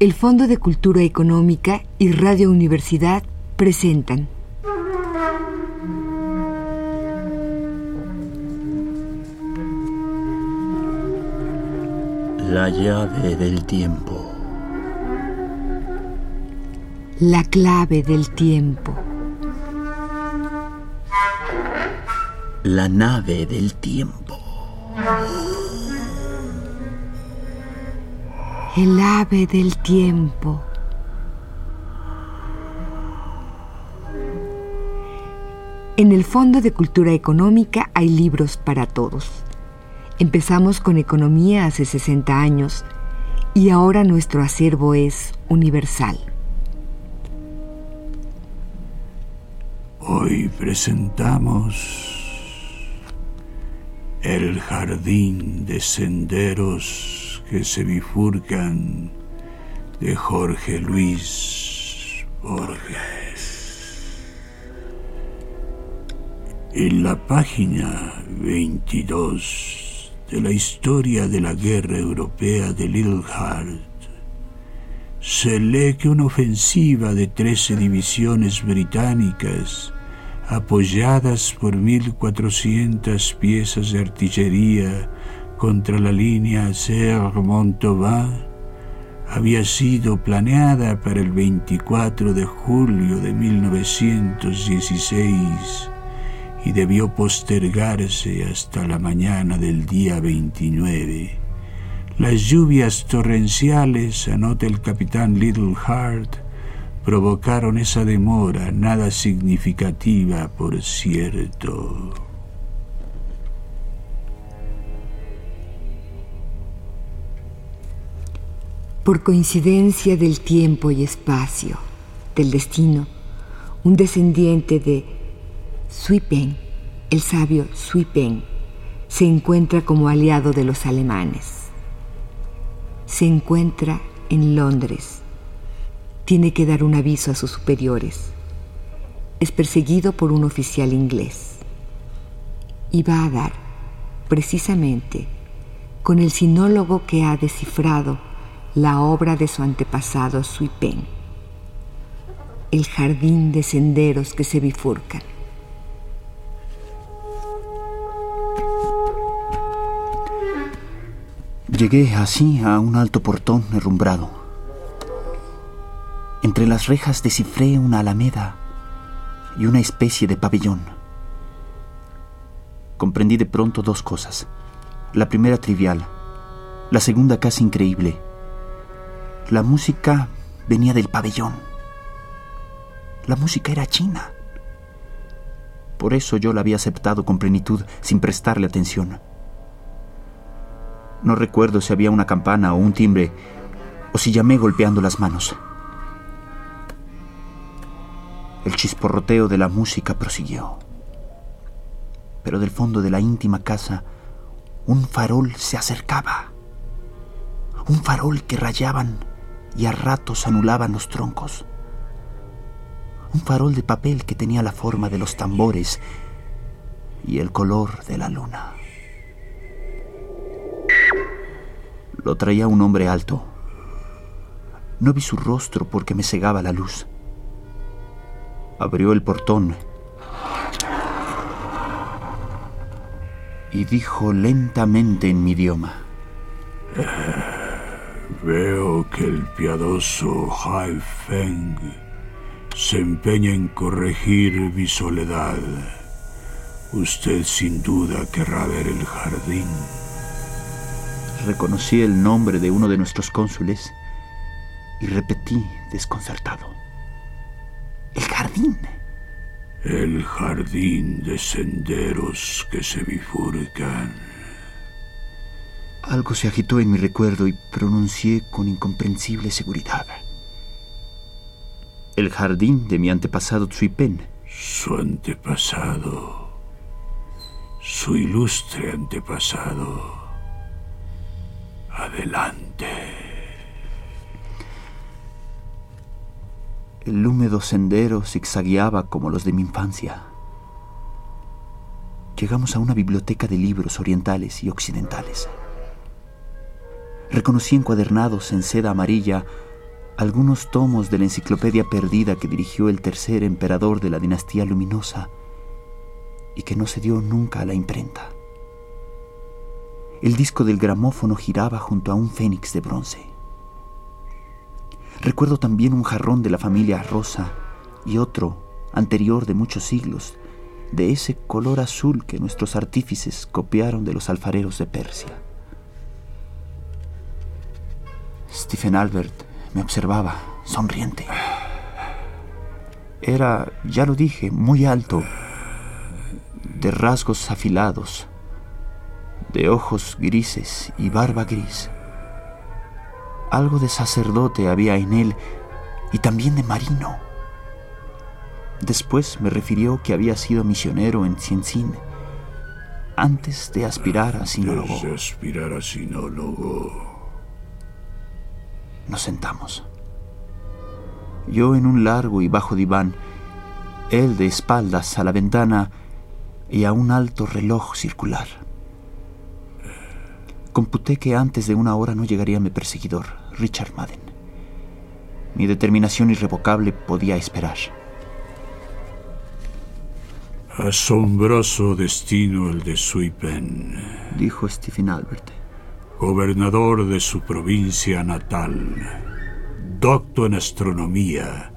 el Fondo de Cultura Económica y Radio Universidad presentan. La llave del tiempo. La clave del tiempo. La nave del tiempo. El ave del tiempo. En el Fondo de Cultura Económica hay libros para todos. Empezamos con economía hace 60 años y ahora nuestro acervo es universal. Hoy presentamos El jardín de senderos que se bifurcan de Jorge Luis Borges. En la página 22 de la historia de la guerra europea de Little se lee que una ofensiva de 13 divisiones británicas apoyadas por 1.400 piezas de artillería contra la línea Serre-Montauban, había sido planeada para el 24 de julio de 1916 y debió postergarse hasta la mañana del día 29. Las lluvias torrenciales, anota el capitán Little Heart, provocaron esa demora, nada significativa, por cierto. Por coincidencia del tiempo y espacio, del destino, un descendiente de Sui Peng, el sabio Sui Peng, se encuentra como aliado de los alemanes. Se encuentra en Londres. Tiene que dar un aviso a sus superiores. Es perseguido por un oficial inglés. Y va a dar, precisamente, con el sinólogo que ha descifrado la obra de su antepasado Sui Peng, el jardín de senderos que se bifurcan. Llegué así a un alto portón herrumbrado. Entre las rejas descifré una alameda y una especie de pabellón. Comprendí de pronto dos cosas. La primera trivial, la segunda casi increíble. La música venía del pabellón. La música era china. Por eso yo la había aceptado con plenitud sin prestarle atención. No recuerdo si había una campana o un timbre, o si llamé golpeando las manos. El chisporroteo de la música prosiguió. Pero del fondo de la íntima casa, un farol se acercaba. Un farol que rayaban y a ratos anulaban los troncos. Un farol de papel que tenía la forma de los tambores y el color de la luna. Lo traía un hombre alto. No vi su rostro porque me cegaba la luz. Abrió el portón y dijo lentamente en mi idioma. Veo que el piadoso Hai Feng se empeña en corregir mi soledad. Usted sin duda querrá ver el jardín. Reconocí el nombre de uno de nuestros cónsules y repetí desconcertado. El jardín. El jardín de senderos que se bifurcan. Algo se agitó en mi recuerdo y pronuncié con incomprensible seguridad. El jardín de mi antepasado Pen. Su antepasado. Su ilustre antepasado. Adelante. El húmedo sendero zigzagueaba como los de mi infancia. Llegamos a una biblioteca de libros orientales y occidentales. Reconocí encuadernados en seda amarilla algunos tomos de la enciclopedia perdida que dirigió el tercer emperador de la dinastía luminosa y que no se dio nunca a la imprenta. El disco del gramófono giraba junto a un fénix de bronce. Recuerdo también un jarrón de la familia Rosa y otro, anterior de muchos siglos, de ese color azul que nuestros artífices copiaron de los alfareros de Persia. Stephen Albert me observaba, sonriente. Era, ya lo dije, muy alto, de rasgos afilados, de ojos grises y barba gris. Algo de sacerdote había en él y también de marino. Después me refirió que había sido misionero en Cienzin antes de aspirar a sinólogo. Antes de aspirar a sinólogo. Nos sentamos. Yo en un largo y bajo diván, él de espaldas a la ventana y a un alto reloj circular. Computé que antes de una hora no llegaría mi perseguidor, Richard Madden. Mi determinación irrevocable podía esperar. Asombroso destino el de Suipen, dijo Stephen Albert. Gobernador de su provincia natal, docto en astronomía,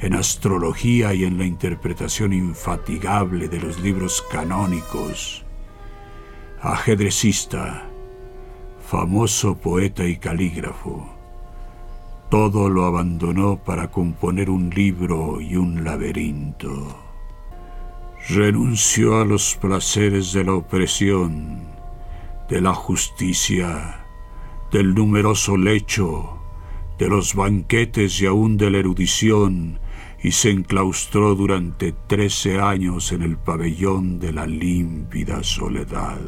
en astrología y en la interpretación infatigable de los libros canónicos, ajedrecista, famoso poeta y calígrafo. Todo lo abandonó para componer un libro y un laberinto. Renunció a los placeres de la opresión, de la justicia, del numeroso lecho, de los banquetes y aún de la erudición, y se enclaustró durante trece años en el pabellón de la límpida soledad.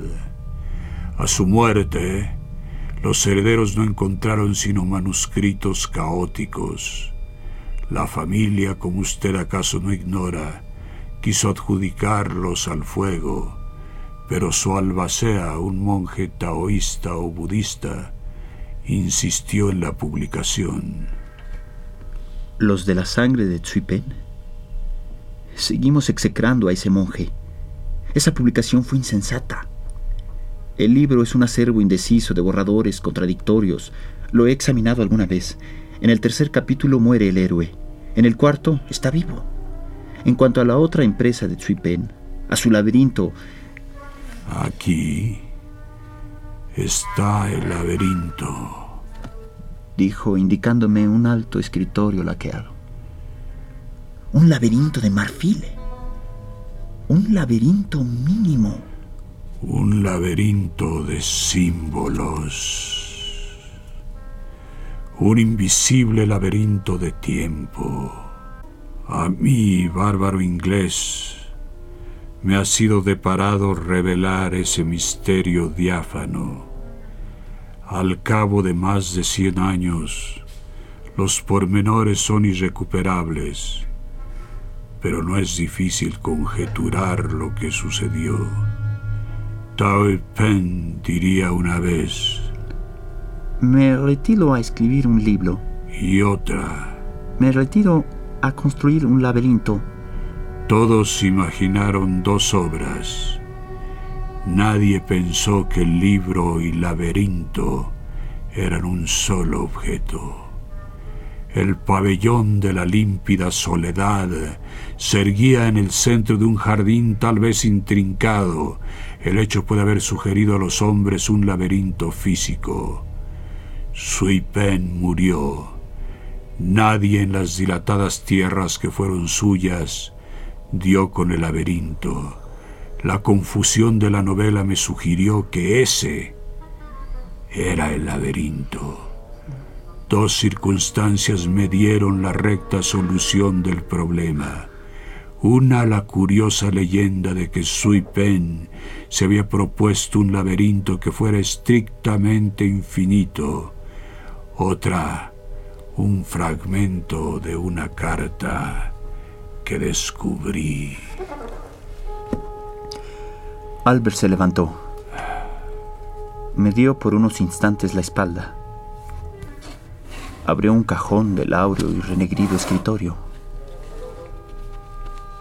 A su muerte, los herederos no encontraron sino manuscritos caóticos. La familia, como usted acaso no ignora, quiso adjudicarlos al fuego, pero su albacea, un monje taoísta o budista, insistió en la publicación. ¿Los de la sangre de Pen? Seguimos execrando a ese monje. Esa publicación fue insensata. El libro es un acervo indeciso de borradores contradictorios. Lo he examinado alguna vez. En el tercer capítulo muere el héroe. En el cuarto está vivo. En cuanto a la otra empresa de Pen, a su laberinto. Aquí está el laberinto, dijo indicándome un alto escritorio laqueado. Un laberinto de marfil. Un laberinto mínimo. Un laberinto de símbolos. Un invisible laberinto de tiempo. A mí, bárbaro inglés, me ha sido deparado revelar ese misterio diáfano. Al cabo de más de cien años, los pormenores son irrecuperables, pero no es difícil conjeturar lo que sucedió. Tao Pen diría una vez, Me retiro a escribir un libro. Y otra. Me retiro a construir un laberinto todos imaginaron dos obras. Nadie pensó que el libro y laberinto eran un solo objeto. El pabellón de la límpida soledad se erguía en el centro de un jardín tal vez intrincado. El hecho puede haber sugerido a los hombres un laberinto físico. Sui Pen murió. Nadie en las dilatadas tierras que fueron suyas dio con el laberinto. La confusión de la novela me sugirió que ese era el laberinto. Dos circunstancias me dieron la recta solución del problema. Una, la curiosa leyenda de que Sui Pen se había propuesto un laberinto que fuera estrictamente infinito. Otra, un fragmento de una carta que descubrí. Albert se levantó. Me dio por unos instantes la espalda. Abrió un cajón del áureo y renegrido escritorio.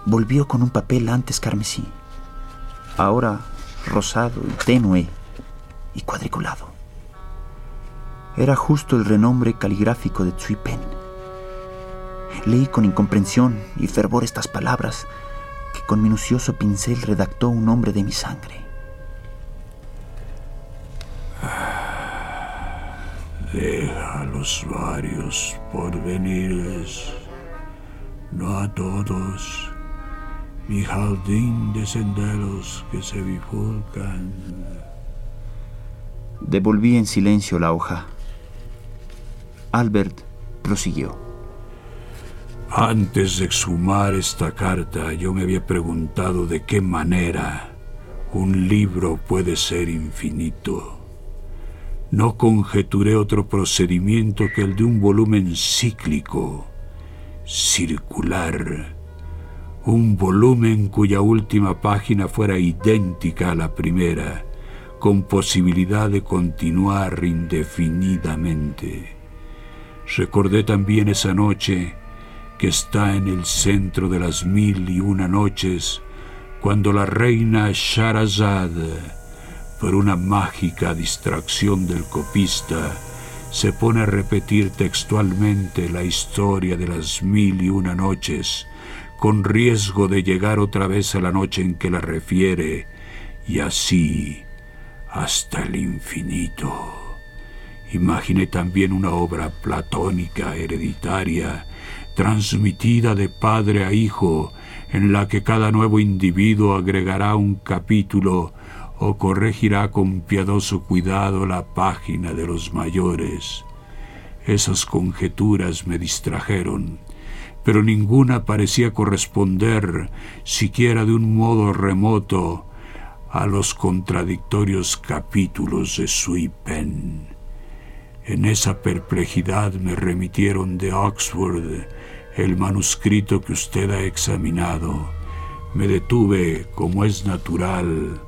Volvió con un papel antes carmesí, ahora rosado y tenue y cuadriculado. Era justo el renombre caligráfico de Tsui Pen. Leí con incomprensión y fervor estas palabras que con minucioso pincel redactó un hombre de mi sangre. Deja los varios porvenires, no a todos, mi jardín de senderos que se bifurcan. Devolví en silencio la hoja. Albert prosiguió. Antes de exhumar esta carta, yo me había preguntado de qué manera un libro puede ser infinito. No conjeturé otro procedimiento que el de un volumen cíclico, circular, un volumen cuya última página fuera idéntica a la primera, con posibilidad de continuar indefinidamente. Recordé también esa noche que está en el centro de las mil y una noches, cuando la reina Sharazad, por una mágica distracción del copista, se pone a repetir textualmente la historia de las mil y una noches, con riesgo de llegar otra vez a la noche en que la refiere, y así hasta el infinito. Imaginé también una obra platónica hereditaria, transmitida de padre a hijo, en la que cada nuevo individuo agregará un capítulo o corregirá con piadoso cuidado la página de los mayores. Esas conjeturas me distrajeron, pero ninguna parecía corresponder, siquiera de un modo remoto, a los contradictorios capítulos de Sui Pen. En esa perplejidad me remitieron de Oxford el manuscrito que usted ha examinado. Me detuve, como es natural,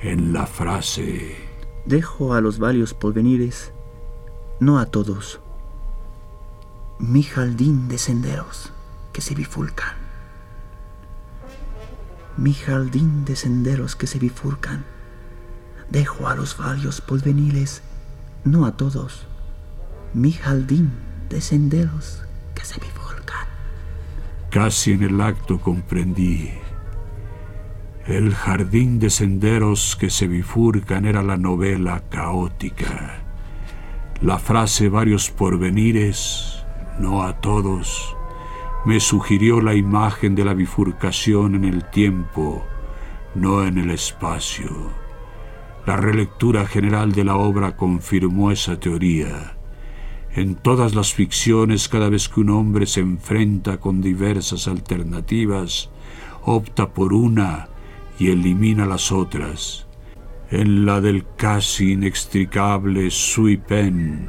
en la frase. Dejo a los varios porvenires, no a todos, mi jardín de senderos que se bifurcan. Mi jardín de senderos que se bifurcan. Dejo a los varios porvenires, no a todos, mi jardín de senderos que se bifurcan. Casi en el acto comprendí. El jardín de senderos que se bifurcan era la novela caótica. La frase varios porvenires, no a todos, me sugirió la imagen de la bifurcación en el tiempo, no en el espacio. La relectura general de la obra confirmó esa teoría. En todas las ficciones, cada vez que un hombre se enfrenta con diversas alternativas, opta por una y elimina las otras. En la del casi inextricable Sui Pen,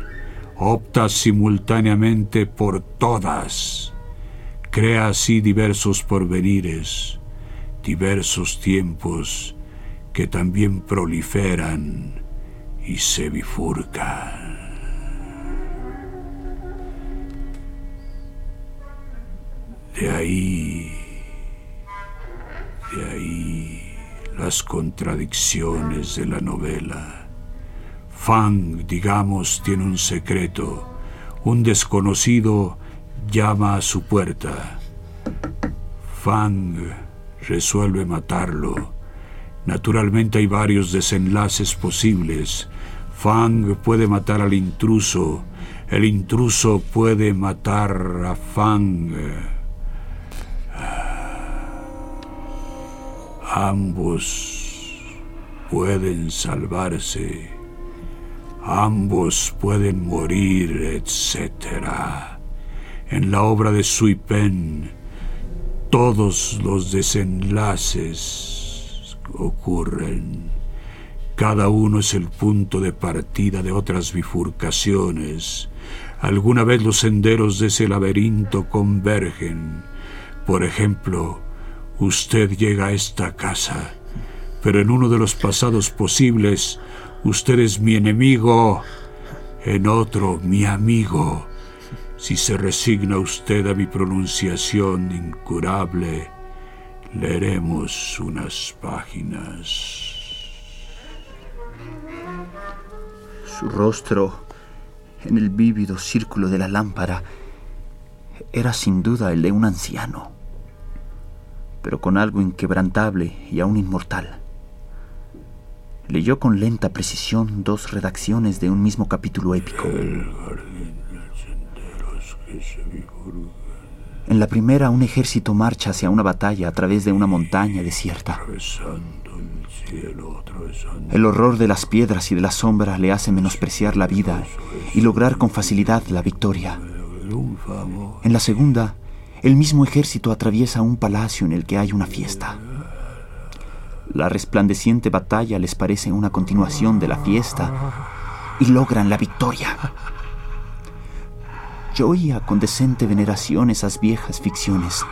opta simultáneamente por todas. Crea así diversos porvenires, diversos tiempos que también proliferan y se bifurcan. De ahí, de ahí las contradicciones de la novela. Fang, digamos, tiene un secreto. Un desconocido llama a su puerta. Fang resuelve matarlo. Naturalmente hay varios desenlaces posibles. Fang puede matar al intruso. El intruso puede matar a Fang. Ambos pueden salvarse, ambos pueden morir, etc. En la obra de Sui Pen, todos los desenlaces ocurren. Cada uno es el punto de partida de otras bifurcaciones. Alguna vez los senderos de ese laberinto convergen. Por ejemplo, Usted llega a esta casa, pero en uno de los pasados posibles, usted es mi enemigo, en otro mi amigo, Si se resigna usted a mi pronunciación incurable, leeremos unas páginas. Su rostro, en el vívido círculo de la lámpara, era sin duda el de un anciano, pero con algo inquebrantable y aún inmortal. Leyó con lenta precisión dos redacciones de un mismo capítulo épico. En la primera, un ejército marcha hacia una batalla a través de una montaña desierta. El horror de las piedras y de la sombra le hace menospreciar la vida y lograr con facilidad la victoria. En la segunda, el mismo ejército atraviesa un palacio en el que hay una fiesta. La resplandeciente batalla les parece una continuación de la fiesta y logran la victoria. Yo oía con decente veneración esas viejas ficciones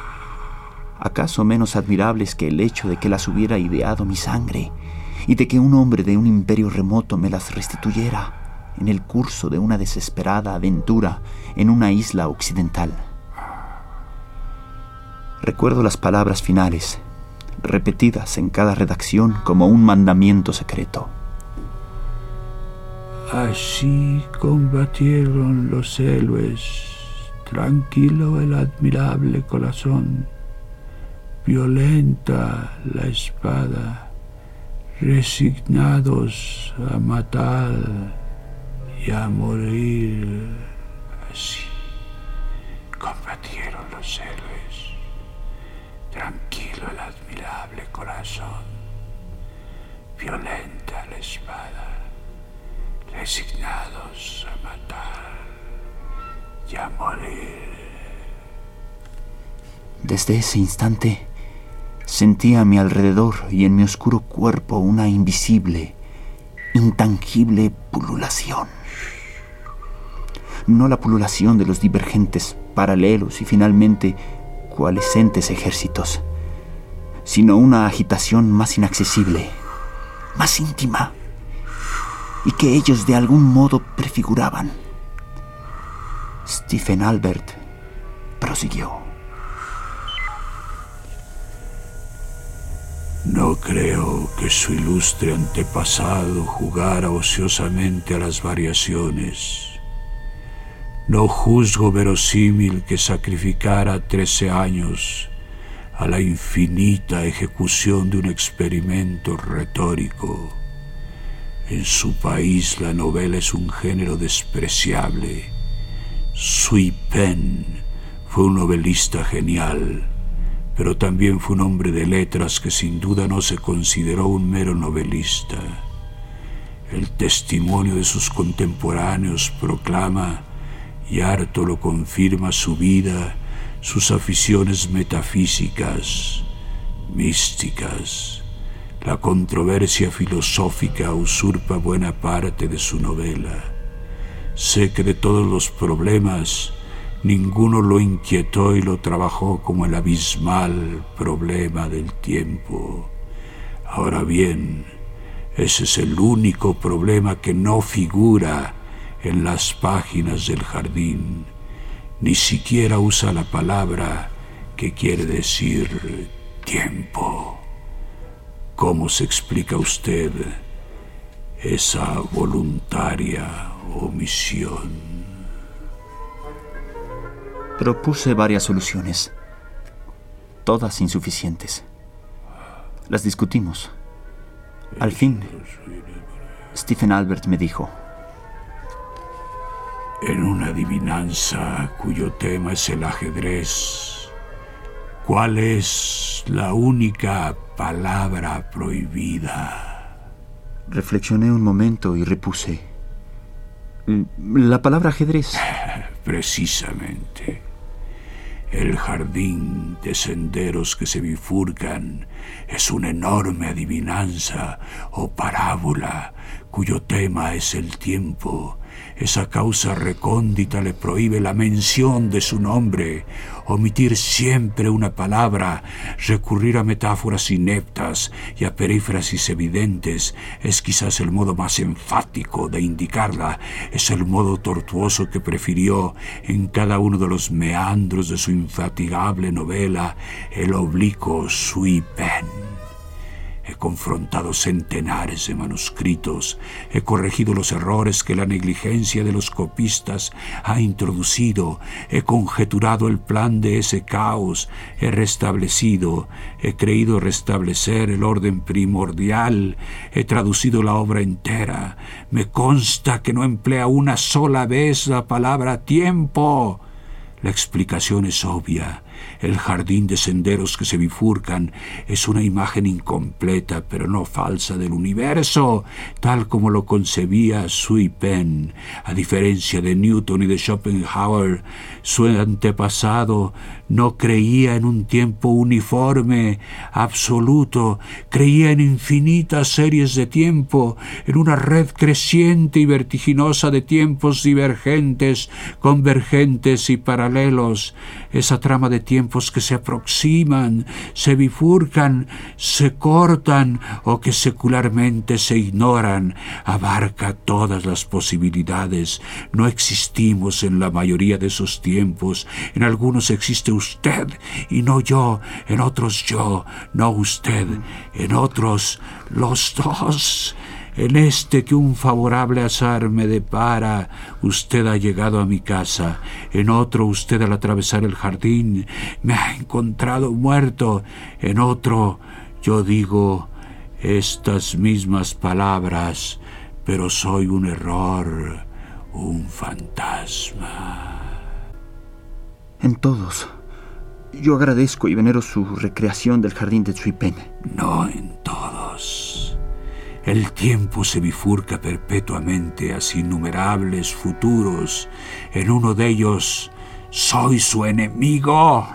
acaso menos admirables que el hecho de que las hubiera ideado mi sangre y de que un hombre de un imperio remoto me las restituyera en el curso de una desesperada aventura en una isla occidental. Recuerdo las palabras finales, repetidas en cada redacción como un mandamiento secreto. Así combatieron los héroes, tranquilo el admirable corazón violenta la espada, resignados a matar y a morir así. Combatieron los héroes, tranquilo el admirable corazón, violenta la espada, resignados a matar y a morir. Desde ese instante, Sentía a mi alrededor y en mi oscuro cuerpo una invisible, intangible pululación. No la pululación de los divergentes, paralelos y finalmente coalescentes ejércitos, sino una agitación más inaccesible, más íntima, y que ellos de algún modo prefiguraban. Stephen Albert prosiguió. No creo que su ilustre antepasado jugara ociosamente a las variaciones. No juzgo verosímil que sacrificara trece años a la infinita ejecución de un experimento retórico. En su país la novela es un género despreciable. Sui Pen fue un novelista genial pero también fue un hombre de letras que sin duda no se consideró un mero novelista. El testimonio de sus contemporáneos proclama, y harto lo confirma su vida, sus aficiones metafísicas, místicas. La controversia filosófica usurpa buena parte de su novela. Sé que de todos los problemas, Ninguno lo inquietó y lo trabajó como el abismal problema del tiempo. Ahora bien, ese es el único problema que no figura en las páginas del jardín. Ni siquiera usa la palabra que quiere decir tiempo. ¿Cómo se explica usted esa voluntaria omisión? Propuse varias soluciones, todas insuficientes. Las discutimos. Al fin, Stephen Albert me dijo, en una adivinanza cuyo tema es el ajedrez, ¿cuál es la única palabra prohibida? Reflexioné un momento y repuse, la palabra ajedrez. Precisamente. El jardín de senderos que se bifurcan es una enorme adivinanza o parábola cuyo tema es el tiempo, Esa causa recóndita le prohíbe la mención de su nombre, omitir siempre una palabra, recurrir a metáforas ineptas y a perífrasis evidentes es quizás el modo más enfático de indicarla, es el modo tortuoso que prefirió en cada uno de los meandros de su infatigable novela, el oblicuo sui pen. He confrontado centenares de manuscritos, he corregido los errores que la negligencia de los copistas ha introducido, he conjeturado el plan de ese caos, he restablecido, he creído restablecer el orden primordial, he traducido la obra entera, me consta que no emplea una sola vez la palabra tiempo. La explicación es obvia. El jardín de senderos que se bifurcan es una imagen incompleta pero no falsa del universo, tal como lo concebía Sui Pen. A diferencia de Newton y de Schopenhauer, su antepasado no creía en un tiempo uniforme, absoluto, creía en infinitas series de tiempo, en una red creciente y vertiginosa de tiempos divergentes, convergentes y paralelos. Esa trama de tiempos que se aproximan, se bifurcan, se cortan o que secularmente se ignoran, abarca todas las posibilidades. No existimos en la mayoría de esos tiempos. En algunos existe usted y no yo, en otros yo, no usted, en otros los dos. En este que un favorable azar me depara, usted ha llegado a mi casa. En otro, usted al atravesar el jardín me ha encontrado muerto. En otro, yo digo estas mismas palabras, pero soy un error, un fantasma. En todos. Yo agradezco y venero su recreación del jardín de Chuipen. No en todos. El tiempo se bifurca perpetuamente hacia innumerables futuros. En uno de ellos soy su enemigo.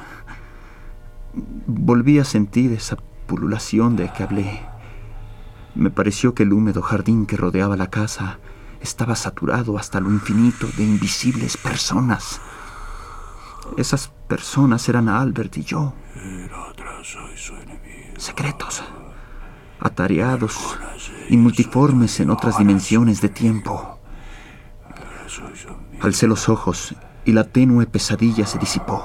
Volví a sentir esa pululación de que hablé. Me pareció que el húmedo jardín que rodeaba la casa estaba saturado hasta lo infinito de invisibles personas. Esas personas eran Albert y yo. Secretos atareados y multiformes en otras dimensiones de tiempo. Alcé los ojos y la tenue pesadilla se disipó.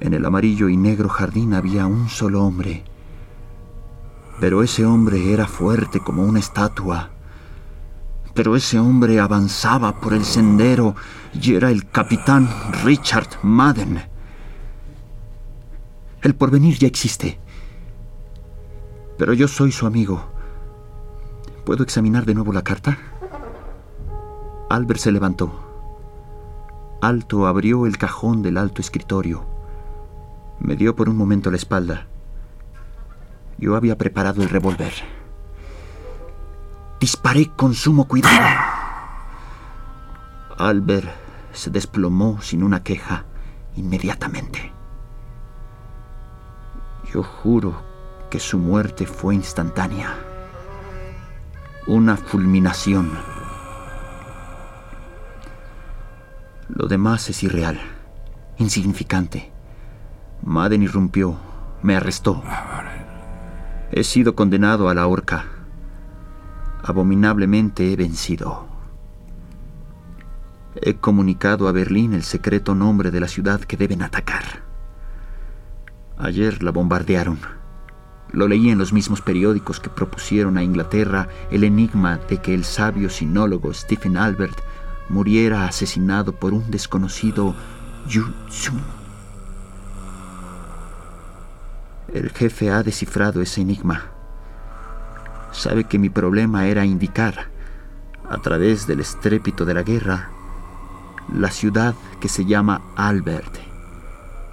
En el amarillo y negro jardín había un solo hombre, pero ese hombre era fuerte como una estatua. Pero ese hombre avanzaba por el sendero y era el capitán Richard Madden. El porvenir ya existe. Pero yo soy su amigo. ¿Puedo examinar de nuevo la carta? Albert se levantó. Alto abrió el cajón del alto escritorio. Me dio por un momento la espalda. Yo había preparado el revólver. Disparé con sumo cuidado. Albert se desplomó sin una queja inmediatamente. Yo juro que su muerte fue instantánea. Una fulminación. Lo demás es irreal, insignificante. Madden irrumpió, me arrestó. He sido condenado a la horca. Abominablemente he vencido. He comunicado a Berlín el secreto nombre de la ciudad que deben atacar. Ayer la bombardearon. Lo leí en los mismos periódicos que propusieron a Inglaterra el enigma de que el sabio sinólogo Stephen Albert muriera asesinado por un desconocido Yu Tsun. El jefe ha descifrado ese enigma. Sabe que mi problema era indicar, a través del estrépito de la guerra, la ciudad que se llama Albert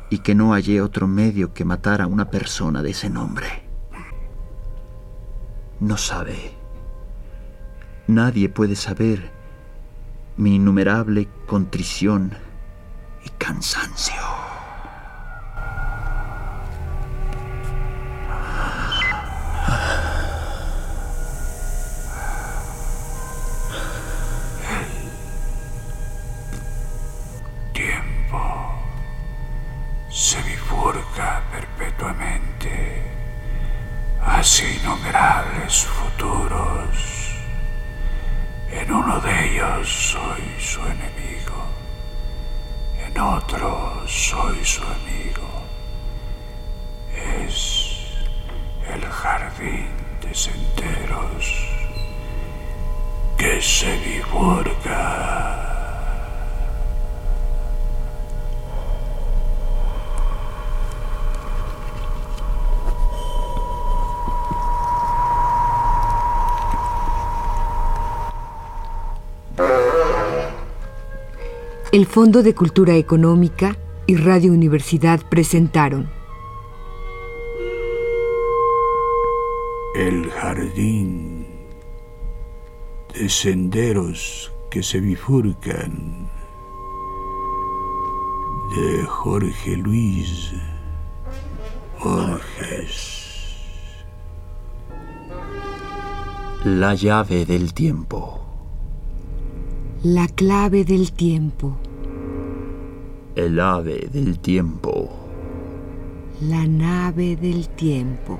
y que no hallé otro medio que matar a una persona de ese nombre no sabe. Nadie puede saber mi innumerable contrición y cansancio. El Fondo de Cultura Económica y Radio Universidad presentaron El jardín de senderos que se bifurcan de Jorge Luis Borges. La llave del tiempo. La clave del tiempo. El ave del tiempo. La nave del tiempo.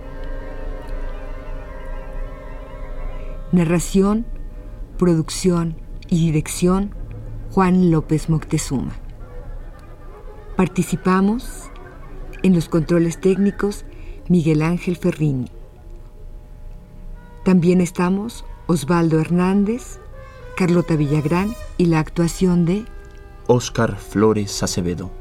Narración, producción y dirección Juan López Moctezuma. Participamos en los controles técnicos Miguel Ángel Ferrini. También estamos Osvaldo Hernández, Carlota Villagrán y la actuación de Óscar Flores Acevedo.